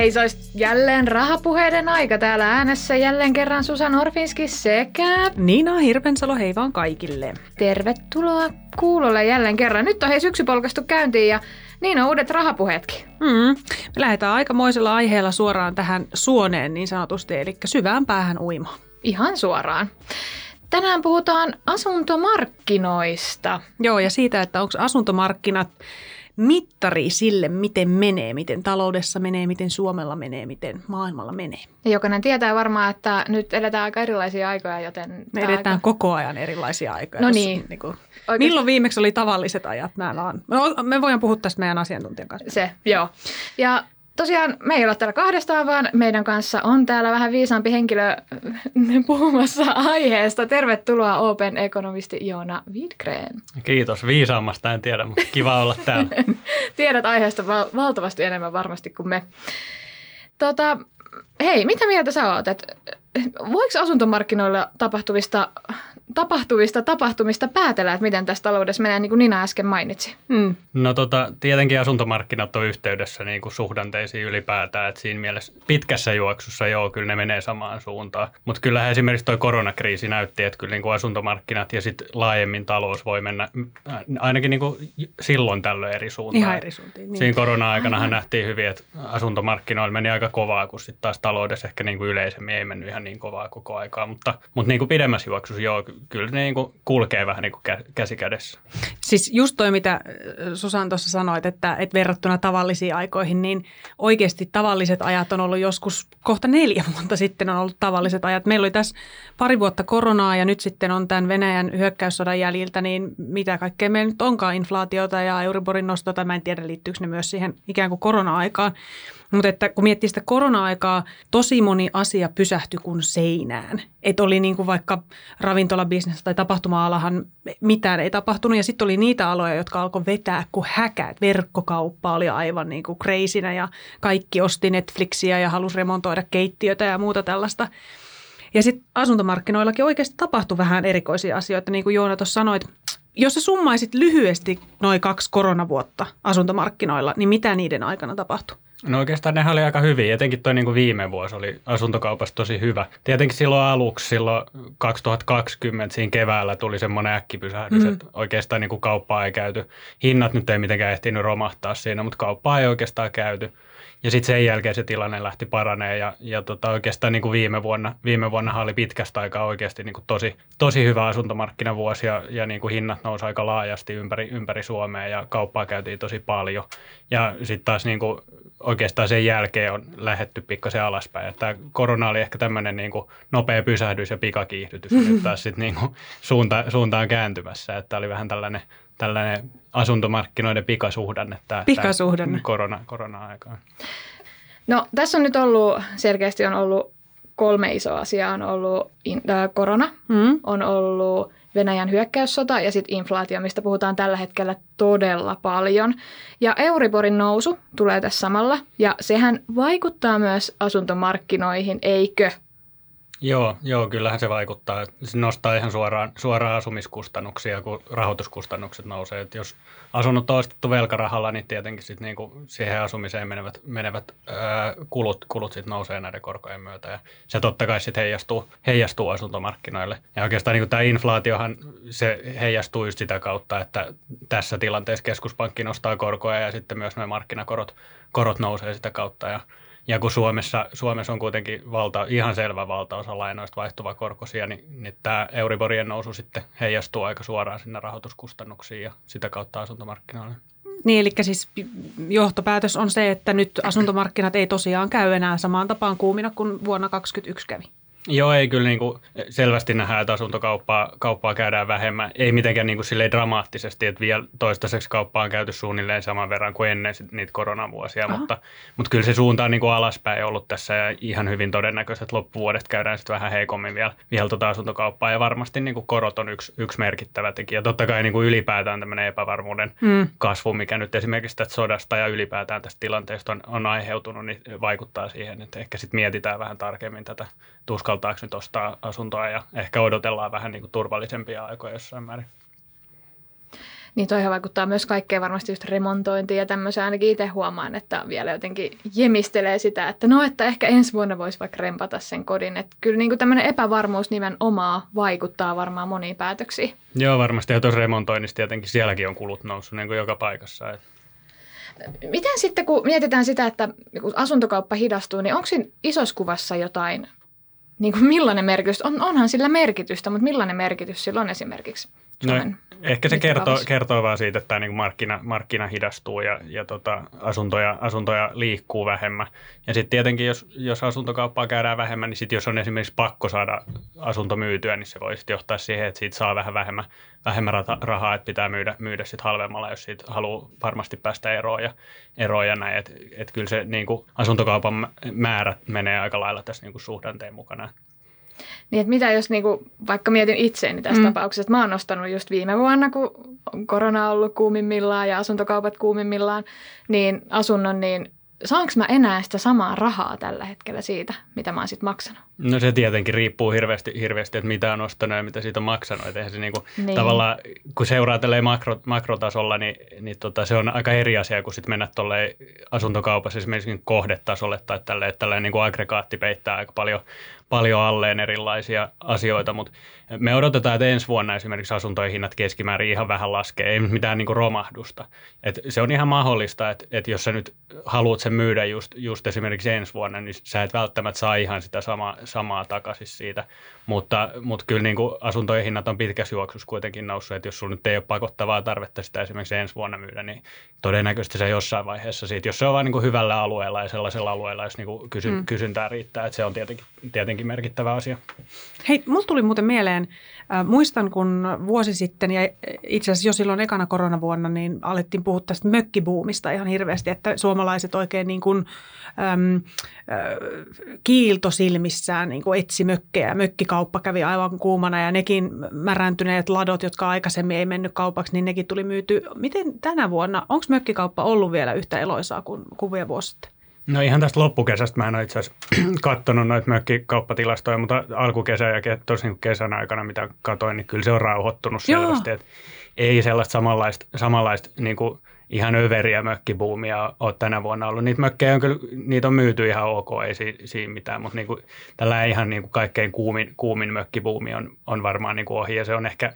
Hei, se olisi jälleen rahapuheiden aika täällä äänessä jälleen kerran Susan Orfinski sekä Niina Hirvensalo, hei vaan kaikille. tervetuloa kuulolle jälleen kerran. Nyt on hei syksy polkastu käyntiin ja niin on uudet rahapuheetkin. Mm. Me lähdetään aikamoisella aiheella suoraan tähän suoneen niin sanotusti, eli syvään päähän uima. Ihan suoraan. Tänään puhutaan asuntomarkkinoista. Joo, ja siitä, että onko asuntomarkkinat mittari sille, miten menee, miten taloudessa menee, miten Suomella menee, miten maailmalla menee. Ja jokainen tietää varmaan, että nyt eletään aika erilaisia aikoja, joten... Me tää edetään aika... koko ajan erilaisia aikoja. No Jos niin. Niin kuin, Oikeasti- milloin viimeksi oli tavalliset ajat? Mä no, me voidaan puhua tästä meidän asiantuntijan kanssa. Se, joo. Ja tosiaan me ei olla täällä kahdestaan, vaan meidän kanssa on täällä vähän viisaampi henkilö puhumassa aiheesta. Tervetuloa Open ekonomisti Joona Widgren. Kiitos. Viisaammasta en tiedä, mutta kiva olla täällä. Tiedät aiheesta val- valtavasti enemmän varmasti kuin me. Tota, hei, mitä mieltä sä oot? Et, voiko asuntomarkkinoilla tapahtuvista, tapahtuvista tapahtumista päätellä, että miten tässä taloudessa menee, niin kuin Nina äsken mainitsi? Mm. No tota, tietenkin asuntomarkkinat on yhteydessä niin kuin suhdanteisiin ylipäätään, että siinä mielessä pitkässä juoksussa joo, kyllä ne menee samaan suuntaan. Mutta kyllähän esimerkiksi tuo koronakriisi näytti, että kyllä niin kuin asuntomarkkinat ja sitten laajemmin talous voi mennä äh, ainakin niin kuin silloin tällöin eri suuntaan. Ihan eri suuntiin. Niin. Siinä korona-aikanahan nähtiin hyvin, että asuntomarkkinoilla meni aika kovaa, kun sitten taas taloudessa ehkä niin kuin yleisemmin ei mennyt ihan niin kovaa koko aikaa. Mutta, mutta niin kuin pidemmässä juoksussa joo, kyllä ne niin kuin kulkee vähän niin kuin kä- käsi kädessä. Siis just toi, mitä äh, Susan tuossa sanoit, että, että verrattuna tavallisiin aikoihin, niin oikeasti tavalliset ajat on ollut joskus kohta neljä vuotta sitten on ollut tavalliset ajat. Meillä oli tässä pari vuotta koronaa ja nyt sitten on tämän Venäjän hyökkäyssodan jäljiltä, niin mitä kaikkea meillä nyt onkaan, inflaatiota ja Euriborin nostota, mä en tiedä liittyykö ne myös siihen ikään kuin korona-aikaan. Mutta että kun miettii sitä korona-aikaa, tosi moni asia pysähtyi kuin seinään. Että oli niin kuin vaikka ravintolabisnes tai tapahtuma-alahan mitään ei tapahtunut. Ja sitten oli niitä aloja, jotka alkoi vetää kuin häkät. Verkkokauppa oli aivan niin kuin crazinä ja kaikki osti Netflixiä ja halusi remontoida keittiötä ja muuta tällaista. Ja sitten asuntomarkkinoillakin oikeasti tapahtui vähän erikoisia asioita, niin kuin Joona tuossa sanoit. Jos sä summaisit lyhyesti noin kaksi koronavuotta asuntomarkkinoilla, niin mitä niiden aikana tapahtui? No oikeastaan nehän oli aika hyviä, etenkin toi niin kuin viime vuosi oli asuntokaupassa tosi hyvä. Tietenkin silloin aluksi, silloin 2020 siinä keväällä tuli semmoinen äkkipysähdys, Mm. että oikeastaan niin kuin kauppaa ei käyty. Hinnat nyt ei mitenkään ehtinyt romahtaa siinä, mutta kauppaa ei oikeastaan käyty. Ja sitten sen jälkeen se tilanne lähti paranee ja, ja tota oikeastaan niin kuin viime vuonna, viime vuonna oli pitkästä aikaa oikeasti niin kuin tosi, tosi hyvä asuntomarkkinavuosi ja, ja niin kuin hinnat nousi aika laajasti ympäri, ympäri Suomea ja kauppaa käytiin tosi paljon. Ja sitten taas niin kuin oikeastaan sen jälkeen on lähetty pikkasen alaspäin. Että tämä korona oli ehkä tämmöinen niin kuin nopea pysähdys ja pikakiihdytys. Nyt taas sitten niin kuin suunta, suunta on kääntymässä. Että oli vähän tällainen, tällainen asuntomarkkinoiden pikasuhdanne. Tämä, Pikasuhdanne. Tämä korona, korona-aikaan. No tässä on nyt ollut, selkeästi on ollut kolme isoa asiaa. On ollut in, äh, korona, Mm. on ollut Venäjän hyökkäyssota ja sitten inflaatio, mistä puhutaan tällä hetkellä todella paljon. Ja Euriborin nousu tulee tässä samalla ja sehän vaikuttaa myös asuntomarkkinoihin, eikö? Joo, joo, kyllähän se vaikuttaa. Se nostaa ihan suoraan, suoraan asumiskustannuksia, kun rahoituskustannukset nousee. Et jos asunnot on ostettu velkarahalla, niin tietenkin sit niinku siihen asumiseen menevät, menevät ää, kulut, kulut sit nousee näiden korkojen myötä. Ja se totta kai sitten heijastuu, heijastuu asuntomarkkinoille. Ja oikeastaan niinku tämä inflaatiohan, se heijastuu just sitä kautta, että tässä tilanteessa keskuspankki nostaa korkoja ja sitten myös nämä markkinakorot korot nousee sitä kautta. Ja ja kun Suomessa, Suomessa on kuitenkin valta, ihan selvä valtaosa lainoista vaihtuva korkoisia, niin, niin tämä Euriborien nousu sitten heijastuu aika suoraan sinne rahoituskustannuksiin ja sitä kautta asuntomarkkinoille. Niin, eli siis johtopäätös on se, että nyt asuntomarkkinat ei tosiaan käy enää samaan tapaan kuumina kuin vuonna 2021 kävi. Joo, ei kyllä niin kuin selvästi nähdä, että asuntokauppaa kauppaa käydään vähemmän. Ei mitenkään niin kuin dramaattisesti, että vielä toistaiseksi kauppaa on käyty suunnilleen saman verran kuin ennen niitä koronavuosia, mutta, mutta kyllä se suunta on niin kuin alaspäin ollut tässä ja ihan hyvin todennäköisesti, että loppuvuodesta käydään sitten vähän heikommin vielä, vielä tuota asuntokauppaa ja varmasti niin kuin korot on yksi, yksi merkittävä tekijä. Totta kai niin kuin ylipäätään tämmöinen epävarmuuden mm. kasvu, mikä nyt esimerkiksi tästä sodasta ja ylipäätään tästä tilanteesta on, on aiheutunut, niin vaikuttaa siihen, että ehkä sitten mietitään vähän tarkemmin tätä uskaltaako nyt ostaa asuntoa ja ehkä odotellaan vähän niin kuin turvallisempia aikoja jossain määrin. Niin toihan vaikuttaa myös kaikkeen varmasti just remontointiin ja tämmöiseen. Ainakin itse huomaan, että vielä jotenkin jemistelee sitä, että no, että ehkä ensi vuonna voisi vaikka rempata sen kodin. Että kyllä niin kuin tämmöinen epävarmuus nimenomaan vaikuttaa varmaan moniin päätöksiin. Joo, varmasti. Ja tuossa remontoinnissa tietenkin sielläkin on kulut noussut niin kuin joka paikassa. Että Miten sitten, kun mietitään sitä, että kun asuntokauppa hidastuu, niin onko siinä isossa kuvassa jotain niin kuin millainen merkitys, on, onhan sillä merkitystä, mutta millainen merkitys sillä on esimerkiksi no, Ehkä se kertoo, kertoo vaan siitä, että tämä niin markkina, markkina hidastuu ja, ja tota, asuntoja, asuntoja liikkuu vähemmän. Ja sitten tietenkin, jos, jos asuntokauppaa käydään vähemmän, niin sitten jos on esimerkiksi pakko saada asunto myytyä, niin se voi sitten johtaa siihen, että siitä saa vähän vähemmän, vähemmän rahaa, että pitää myydä, myydä sitten halvemmalla, jos siitä haluaa varmasti päästä eroon ja, eroon ja näin. Että et kyllä se niin kuin asuntokaupan määrät menee aika lailla tässä niin kuin suhdanteen mukana. Niin, että mitä jos niinku, vaikka mietin itseäni tässä mm. tapauksessa, että mä oon nostanut just viime vuonna, kun korona on ollut kuumimmillaan ja asuntokaupat kuumimmillaan, niin asunnon, niin saanko mä enää sitä samaa rahaa tällä hetkellä siitä, mitä mä oon sitten maksanut? No se tietenkin riippuu hirveästi, hirveästi että mitä on ostanut ja mitä siitä on maksanut. Että se niinku, niin. tavallaan, kun seuraa makro, makrotasolla, niin, niin tota, se on aika eri asia kuin sitten mennä tuolle asuntokaupassa esimerkiksi kohdetasolle tai tälle, että tällainen niin kuin aggregaatti peittää aika paljon, paljon alleen erilaisia asioita, mutta me odotetaan, että ensi vuonna esimerkiksi asuntojen hinnat keskimäärin ihan vähän laskee, ei mitään niin kuin romahdusta. Et se on ihan mahdollista, että, että jos sä nyt haluat sen myydä just, just esimerkiksi ensi vuonna, niin sä et välttämättä saa ihan sitä sama, samaa takaisin siitä. Mutta, mutta kyllä niin kuin asuntojen hinnat on pitkässä juoksussa kuitenkin noussut, että jos sulla nyt ei ole pakottavaa tarvetta sitä esimerkiksi ensi vuonna myydä, niin todennäköisesti se jossain vaiheessa siitä, jos se on vain niin kuin hyvällä alueella ja sellaisella alueella, jos niin kuin kysy, mm. kysyntää riittää, että se on tietenkin, tietenkin merkittävä asia. Hei, mulla tuli muuten mieleen, äh, muistan kun vuosi sitten ja itse asiassa jo silloin ekana koronavuonna, niin alettiin puhua tästä mökkibuumista ihan hirveästi, että suomalaiset oikein niin kuin, äm, äh, kiiltosilmissään niin kuin etsi mökkejä. Mökkikauppa kävi aivan kuumana ja nekin märäntyneet ladot, jotka aikaisemmin ei mennyt kaupaksi, niin nekin tuli myyty. Miten tänä vuonna, onko mökkikauppa ollut vielä yhtä eloisaa kuin kuvia vuosi sitten? No ihan tästä loppukesästä mä en ole itse asiassa katsonut noita mökkikauppatilastoja, mutta alkukesä ja tosin kesän aikana, mitä katoin, niin kyllä se on rauhoittunut Joo. selvästi. Että ei sellaista samanlaista, samanlaista niin kuin ihan överiä mökkibuumia ole tänä vuonna ollut. Niitä mökkejä on kyllä, niitä on myyty ihan ok, ei si, siinä mitään, mutta niin kuin, tällä ihan niin kuin kaikkein kuumin, kuumin mökkibuumi on, on varmaan niin kuin ohi ja se on ehkä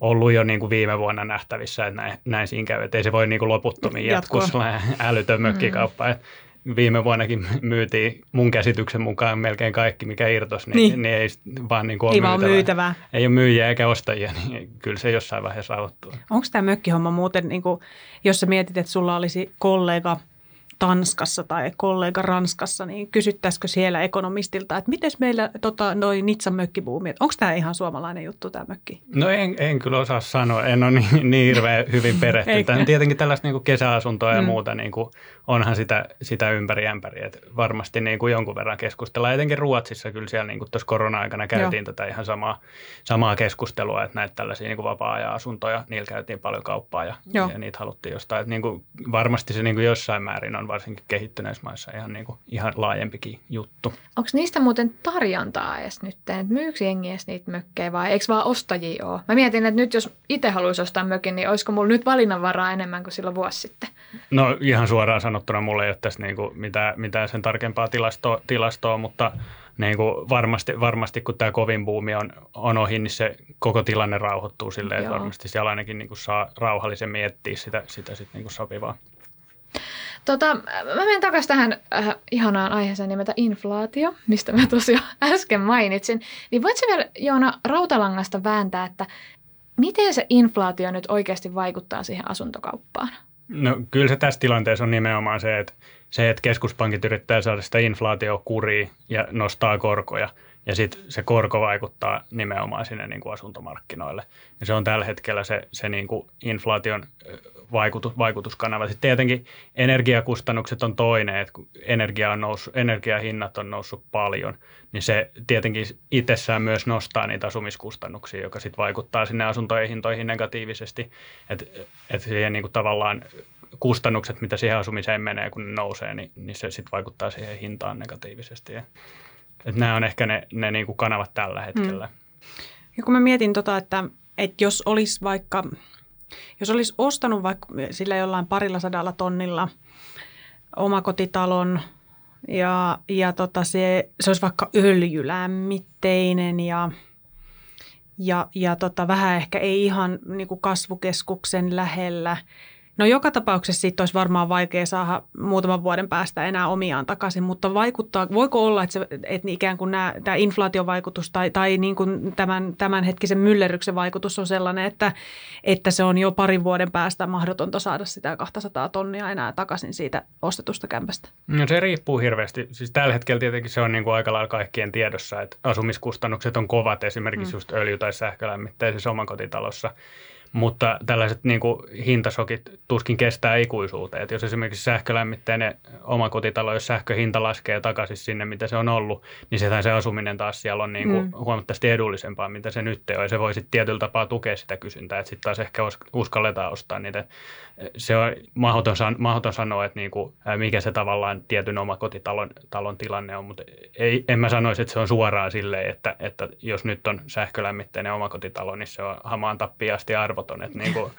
ollut jo niin kuin viime vuonna nähtävissä, että näin, näin siinä käy, että ei se voi niin kuin loputtomiin jatkua älytön mökkikauppa. Mm viime vuonnakin myytiin mun käsityksen mukaan melkein kaikki, mikä irtos, niin, niin. niin ei vaan niin kuin ei ole myytävää. Ei ole myyjiä eikä ostajia, niin kyllä se jossain vaiheessa rauhoittuu. Onko tämä mökkihomma muuten, niin kuin, jos sä mietit, että sulla olisi kollega – Tanskassa tai kollega Ranskassa, niin kysyttäisikö siellä ekonomistilta, että miten meillä tota, noin Nitsan mökkibuumi, onko tämä ihan suomalainen juttu tämä mökki? No en, en kyllä osaa sanoa, en ole niin, niin hirveän hyvin perehtynyt. Tietenkin tällaista niin kesäasuntoa ja mm. muuta, niin kuin, onhan sitä, sitä ympäri ämpäri, että varmasti niin kuin jonkun verran keskustellaan. Etenkin Ruotsissa kyllä siellä niin kuin tuossa korona-aikana käytiin Joo. tätä ihan samaa, samaa keskustelua, että näitä tällaisia niin kuin vapaa-ajan asuntoja, niillä käytiin paljon kauppaa ja, ja niitä haluttiin jostain. Että niin kuin, varmasti se niin kuin jossain määrin on on varsinkin kehittyneissä maissa ihan, niin kuin, ihan laajempikin juttu. Onko niistä muuten tarjontaa edes nyt? Että myykö jengi edes niitä mökkejä vai eikö vaan ostajia ole? Mä mietin, että nyt jos itse haluaisi ostaa mökin, niin olisiko mulla nyt valinnanvaraa enemmän kuin silloin vuosi sitten? No ihan suoraan sanottuna mulle ei ole tässä niin kuin mitään, mitään sen tarkempaa tilastoa, tilastoa mutta niin kuin varmasti, varmasti kun tämä kovin buumi on, on ohi, niin se koko tilanne rauhoittuu silleen, että varmasti siellä ainakin niin kuin saa rauhallisemmin etsiä sitä, sitä sit niin kuin sopivaa. Tota, mä menen takaisin tähän äh, ihanaan aiheeseen nimeltä inflaatio, mistä mä tosiaan äsken mainitsin. Niin voitko vielä Joona Rautalangasta vääntää, että miten se inflaatio nyt oikeasti vaikuttaa siihen asuntokauppaan? No kyllä se tässä tilanteessa on nimenomaan se, että, se, että keskuspankit yrittää saada sitä inflaatio kuriin ja nostaa korkoja – ja sitten se korko vaikuttaa nimenomaan sinne niin kuin asuntomarkkinoille. Ja se on tällä hetkellä se, se niin kuin inflaation vaikutus, vaikutuskanava. Sitten tietenkin energiakustannukset on toinen, että kun energia on noussut, energiahinnat on noussut paljon, niin se tietenkin itsessään myös nostaa niitä asumiskustannuksia, joka sitten vaikuttaa sinne asuntojen hintoihin negatiivisesti. Että et siihen niin kuin tavallaan kustannukset, mitä siihen asumiseen menee, kun ne nousee, niin, niin se sitten vaikuttaa siihen hintaan negatiivisesti. Että nämä on ehkä ne, ne niin kuin kanavat tällä hetkellä. Mm. Ja kun mä mietin tota, että, että jos olisi vaikka, jos olisi ostanut vaikka sillä jollain parilla sadalla tonnilla omakotitalon ja, ja tota se, se olisi vaikka öljylämmitteinen ja, ja, ja tota, vähän ehkä ei ihan niin kuin kasvukeskuksen lähellä – No joka tapauksessa siitä olisi varmaan vaikea saada muutaman vuoden päästä enää omiaan takaisin, mutta vaikuttaa, voiko olla, että, se, että ikään kuin nämä, tämä inflaatiovaikutus tai, tai niin kuin tämän, tämänhetkisen myllerryksen vaikutus on sellainen, että, että se on jo parin vuoden päästä mahdotonta saada sitä 200 tonnia enää takaisin siitä ostetusta kämpästä? No se riippuu hirveästi. Siis tällä hetkellä tietenkin se on niin kuin aika lailla kaikkien tiedossa, että asumiskustannukset on kovat esimerkiksi mm. just öljy- tai sähkölämmitteisessä omakotitalossa. Mutta tällaiset niin kuin, hintasokit tuskin kestää ikuisuuteen. Et jos esimerkiksi sähkölämmitteinen omakotitalo, jos sähköhinta laskee takaisin sinne, mitä se on ollut, niin sehän se asuminen taas siellä on niin kuin, mm. huomattavasti edullisempaa, mitä se nyt on. Ja se voi sitten tietyllä tapaa tukea sitä kysyntää, että sitten taas ehkä uskalletaan ostaa niitä. Se on mahdoton, mahdoton sanoa, että niin kuin, mikä se tavallaan tietyn omakotitalon talon tilanne on, mutta ei, en mä sanoisi, että se on suoraan silleen, että, että jos nyt on sähkölämmitteinen omakotitalo, niin se on hamaan tappiasti arvot mahdoton. Että niin kuin,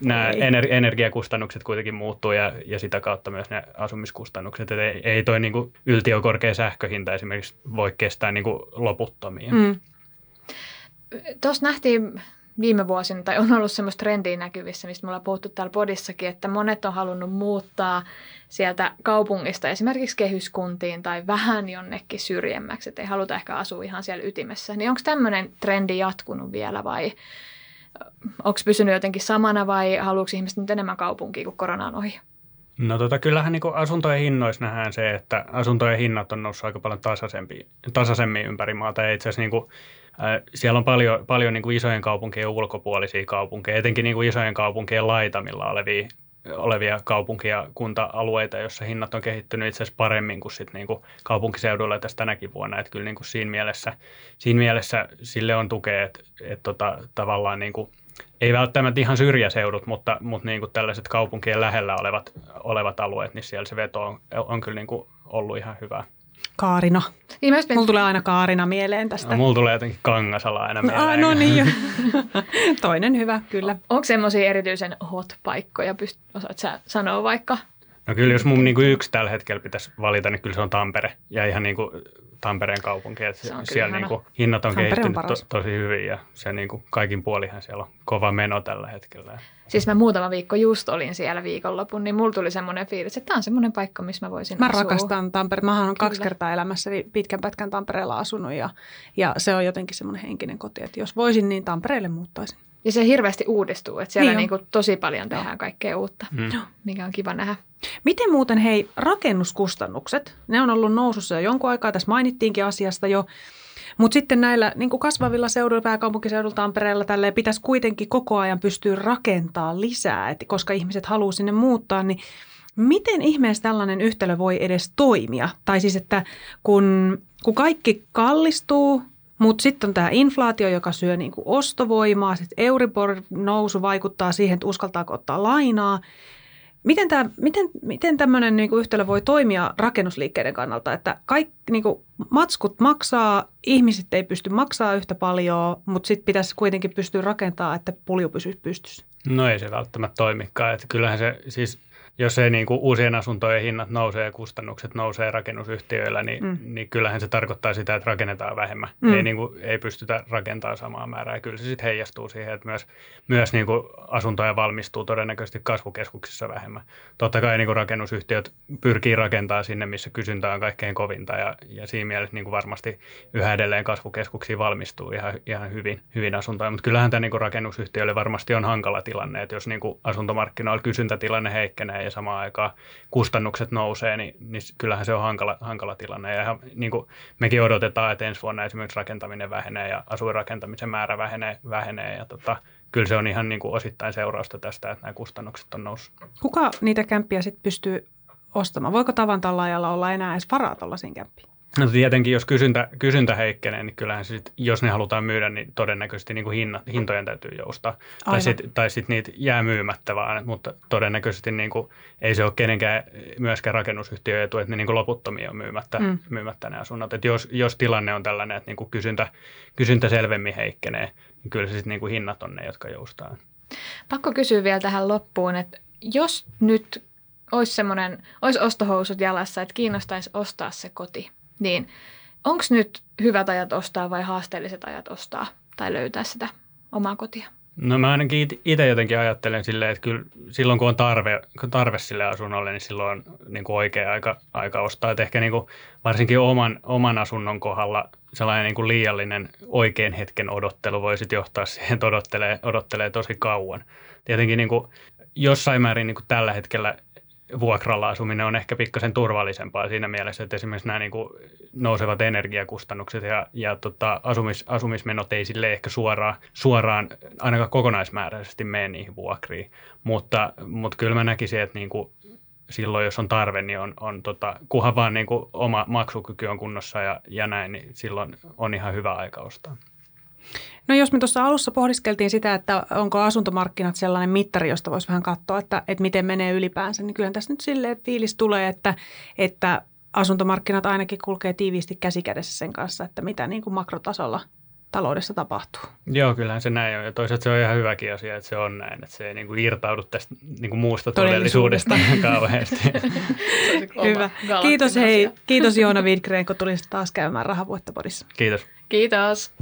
nämä ener- energiakustannukset kuitenkin muuttuu ja, ja sitä kautta myös ne asumiskustannukset. Et ei, ei toi niin kuin yltiökorkea sähköhinta esimerkiksi voi kestää niin kuin loputtomia. Mm. Tuossa nähtiin viime vuosina, tai on ollut semmoista trendiä näkyvissä, mistä me ollaan puhuttu täällä podissakin, että monet on halunnut muuttaa sieltä kaupungista esimerkiksi kehyskuntiin tai vähän jonnekin syrjemmäksi, että ei haluta ehkä asua ihan siellä ytimessä. Niin onko tämmöinen trendi jatkunut vielä vai onko pysynyt jotenkin samana vai haluatko ihmiset nyt enemmän kaupunkiin, kuin korona on ohi? No tota, kyllähän niin asuntojen hinnoissa nähdään se, että asuntojen hinnat on noussut aika paljon tasaisemmin ympäri maata. Ja itse asiassa niin kuin, äh, siellä on paljon, paljon niin kuin isojen kaupunkien ulkopuolisia kaupunkeja, etenkin niin kuin isojen kaupunkien laitamilla olevia olevia kaupunki- ja kunta-alueita, joissa hinnat on kehittynyt itse asiassa paremmin kuin, sit niinku kaupunkiseudulla tässä tänäkin vuonna. Että kyllä niinku siinä, mielessä, siinä mielessä sille on tukea, että et tota, tavallaan niinku, ei välttämättä ihan syrjäseudut, mutta, mutta niinku tällaiset kaupunkien lähellä olevat, olevat alueet, niin siellä se veto on, on kyllä niinku ollut ihan hyvää. Kaarina. Niin Mulla tulee aina Kaarina mieleen tästä. No, mulla tulee jotenkin Kangasala aina no, mieleen. No, no niin. Toinen hyvä, kyllä. Onko semmoisia erityisen hot-paikkoja, pyst- osaat sä sanoa vaikka? No kyllä jos mun niin yksi tällä hetkellä pitäisi valita, niin kyllä se on Tampere. Ja ihan niin kuin Tampereen kaupunki. Että siellä niin kuin, hinnat on Tampere kehittynyt on to, tosi hyvin ja se niin kuin, kaikin puolihan siellä on kova meno tällä hetkellä. Siis mä muutama viikko just olin siellä viikonlopun, niin mulla tuli semmoinen fiilis, että tämä on semmoinen paikka, missä mä voisin Mä asua. rakastan Tampere. Mä oon kaksi kertaa elämässäni pitkän pätkän Tampereella asunut ja, ja se on jotenkin semmoinen henkinen koti, että jos voisin, niin Tampereelle muuttaisin. Ja se hirveästi uudistuu, että siellä niin niin kuin tosi paljon tehdään kaikkea uutta, mm. mikä on kiva nähdä. Miten muuten hei, rakennuskustannukset, ne on ollut nousussa jo jonkun aikaa, tässä mainittiinkin asiasta jo, mutta sitten näillä niin kuin kasvavilla seuduilla, pääkaupunkiseudulla, Tampereella, tälleen pitäisi kuitenkin koko ajan pystyä rakentaa lisää, et koska ihmiset haluaa sinne muuttaa, niin miten ihmeessä tällainen yhtälö voi edes toimia? Tai siis, että kun, kun kaikki kallistuu, mutta sitten on tämä inflaatio, joka syö niinku ostovoimaa, sitten Euribor-nousu vaikuttaa siihen, että uskaltaako ottaa lainaa. Miten, tämä, miten, miten tämmöinen niinku yhtälö voi toimia rakennusliikkeiden kannalta, että kaikki niinku, matskut maksaa, ihmiset ei pysty maksaa yhtä paljon, mutta sitten pitäisi kuitenkin pystyä rakentamaan, että pulju pysyisi pystyssä? No ei se välttämättä toimikaan. Että kyllähän se siis jos ei niin kuin uusien asuntojen hinnat nousee ja kustannukset nousee rakennusyhtiöillä, niin, mm. niin kyllähän se tarkoittaa sitä, että rakennetaan vähemmän. Mm. Ei, niin kuin, ei pystytä rakentamaan samaa määrää. Kyllä se sitten heijastuu siihen, että myös, myös niin kuin asuntoja valmistuu todennäköisesti kasvukeskuksissa vähemmän. Totta kai niin kuin rakennusyhtiöt pyrkii rakentamaan sinne, missä kysyntä on kaikkein kovinta ja, ja siinä mielessä niin kuin varmasti yhä edelleen kasvukeskuksiin valmistuu ihan, ihan hyvin, hyvin asuntoja. Mutta kyllähän tämä niin kuin rakennusyhtiöille varmasti on hankala tilanne, että jos niin kuin asuntomarkkinoilla kysyntätilanne heikkenee ja samaan aikaan kustannukset nousee, niin, niin kyllähän se on hankala, hankala tilanne. Ja ihan, niin kuin mekin odotetaan, että ensi vuonna esimerkiksi rakentaminen vähenee ja asuinrakentamisen määrä vähenee, vähenee ja tota, kyllä se on ihan niin kuin osittain seurausta tästä, että nämä kustannukset on noussut. Kuka niitä kämppiä sitten pystyy ostamaan? Voiko tavan olla enää edes varaa tuollaisiin kämppiin? No tietenkin, jos kysyntä, kysyntä heikkenee, niin kyllähän sit, jos ne halutaan myydä, niin todennäköisesti niin kuin hinna, hintojen täytyy joustaa. Aivan. Tai sitten tai sit niitä jää myymättä vaan, mutta todennäköisesti niin kuin, ei se ole kenenkään myöskään rakennusyhtiö etu, että ne niin kuin loputtomia on myymättä, mm. myymättä ne asunnot. Et jos, jos tilanne on tällainen, että niin kuin kysyntä, kysyntä selvemmin heikkenee, niin kyllä se sitten niin kuin hinnat on ne, jotka joustaa. Pakko kysyä vielä tähän loppuun, että jos nyt olisi semmoinen, olisi ostohousut jalassa, että kiinnostaisi ostaa se koti, niin onko nyt hyvät ajat ostaa vai haasteelliset ajat ostaa tai löytää sitä omaa kotia? No mä ainakin itse jotenkin ajattelen silleen, että kyllä silloin kun on tarve, kun tarve sille asunnolle, niin silloin on niin kuin oikea aika, aika ostaa. Että ehkä niin kuin varsinkin oman, oman asunnon kohdalla sellainen niin kuin liiallinen oikein hetken odottelu voi sitten johtaa siihen, että odottelee, odottelee tosi kauan. Tietenkin niin kuin jossain määrin niin kuin tällä hetkellä vuokralla asuminen on ehkä pikkasen turvallisempaa siinä mielessä, että esimerkiksi nämä niin kuin nousevat energiakustannukset ja, ja tota, asumis, asumismenot ei sille ehkä suoraan, suoraan ainakaan kokonaismääräisesti mene niihin vuokriin, mutta, mutta kyllä mä näkisin, että niin kuin silloin, jos on tarve, niin on, on tota, kunhan vaan niin kuin oma maksukyky on kunnossa ja, ja näin, niin silloin on ihan hyvä aika ostaa. No jos me tuossa alussa pohdiskeltiin sitä, että onko asuntomarkkinat sellainen mittari, josta voisi vähän katsoa, että, että miten menee ylipäänsä, niin kyllä tässä nyt silleen fiilis tulee, että, että asuntomarkkinat ainakin kulkee tiiviisti käsikädessä sen kanssa, että mitä niin kuin makrotasolla taloudessa tapahtuu. Joo, kyllähän se näin on. Ja toisaalta se on ihan hyväkin asia, että se on näin, että se ei niin kuin irtaudu tästä niin kuin muusta todellisuudesta, todellisuudesta kauheasti. Hyvä. Kiitos hei. Kiitos Joona Widgren, kun tulisit taas käymään Rahavuottopodissa. Kiitos. Kiitos.